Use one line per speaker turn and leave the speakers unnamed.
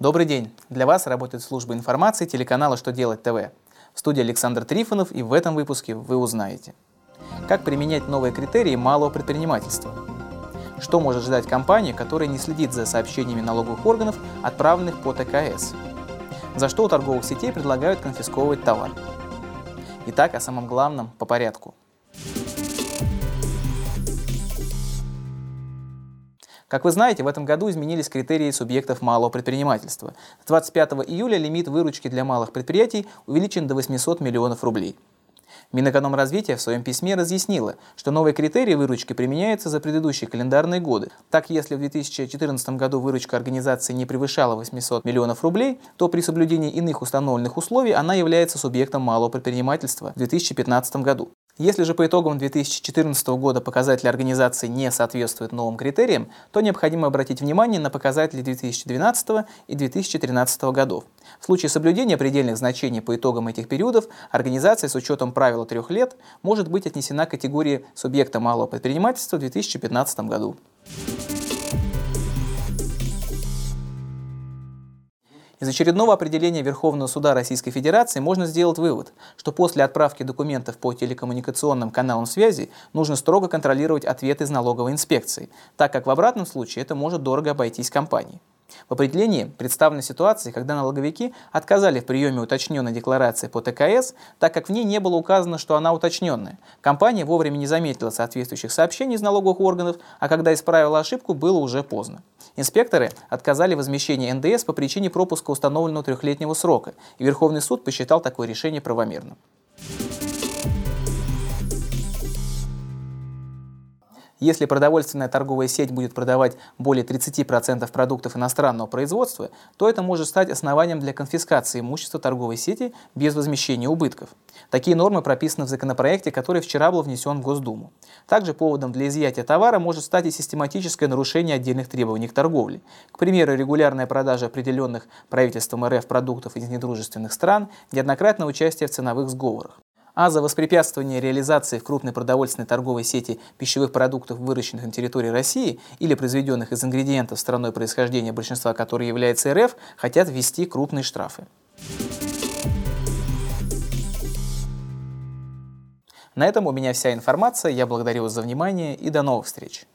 Добрый день! Для вас работает служба информации телеканала «Что делать ТВ». В студии Александр Трифонов и в этом выпуске вы узнаете Как применять новые критерии малого предпринимательства Что может ждать компания, которая не следит за сообщениями налоговых органов, отправленных по ТКС За что у торговых сетей предлагают конфисковывать товар Итак, о самом главном по порядку – Как вы знаете, в этом году изменились критерии субъектов малого предпринимательства. С 25 июля лимит выручки для малых предприятий увеличен до 800 миллионов рублей. Минэкономразвитие в своем письме разъяснило, что новые критерии выручки применяются за предыдущие календарные годы. Так, если в 2014 году выручка организации не превышала 800 миллионов рублей, то при соблюдении иных установленных условий она является субъектом малого предпринимательства в 2015 году. Если же по итогам 2014 года показатели организации не соответствуют новым критериям, то необходимо обратить внимание на показатели 2012 и 2013 годов. В случае соблюдения предельных значений по итогам этих периодов организация с учетом правила трех лет может быть отнесена к категории субъекта малого предпринимательства в 2015 году. Из очередного определения Верховного суда Российской Федерации можно сделать вывод, что после отправки документов по телекоммуникационным каналам связи нужно строго контролировать ответ из налоговой инспекции, так как в обратном случае это может дорого обойтись компании. В определении представлены ситуации, когда налоговики отказали в приеме уточненной декларации по ТКС, так как в ней не было указано, что она уточненная. Компания вовремя не заметила соответствующих сообщений из налоговых органов, а когда исправила ошибку, было уже поздно. Инспекторы отказали в возмещении НДС по причине пропуска установленного трехлетнего срока, и Верховный суд посчитал такое решение правомерным. Если продовольственная торговая сеть будет продавать более 30% продуктов иностранного производства, то это может стать основанием для конфискации имущества торговой сети без возмещения убытков. Такие нормы прописаны в законопроекте, который вчера был внесен в Госдуму. Также поводом для изъятия товара может стать и систематическое нарушение отдельных требований к торговле. К примеру, регулярная продажа определенных правительством РФ продуктов из недружественных стран, неоднократное участие в ценовых сговорах а за воспрепятствование реализации в крупной продовольственной торговой сети пищевых продуктов, выращенных на территории России или произведенных из ингредиентов страной происхождения, большинства которой является РФ, хотят ввести крупные штрафы. На этом у меня вся информация. Я благодарю вас за внимание и до новых встреч.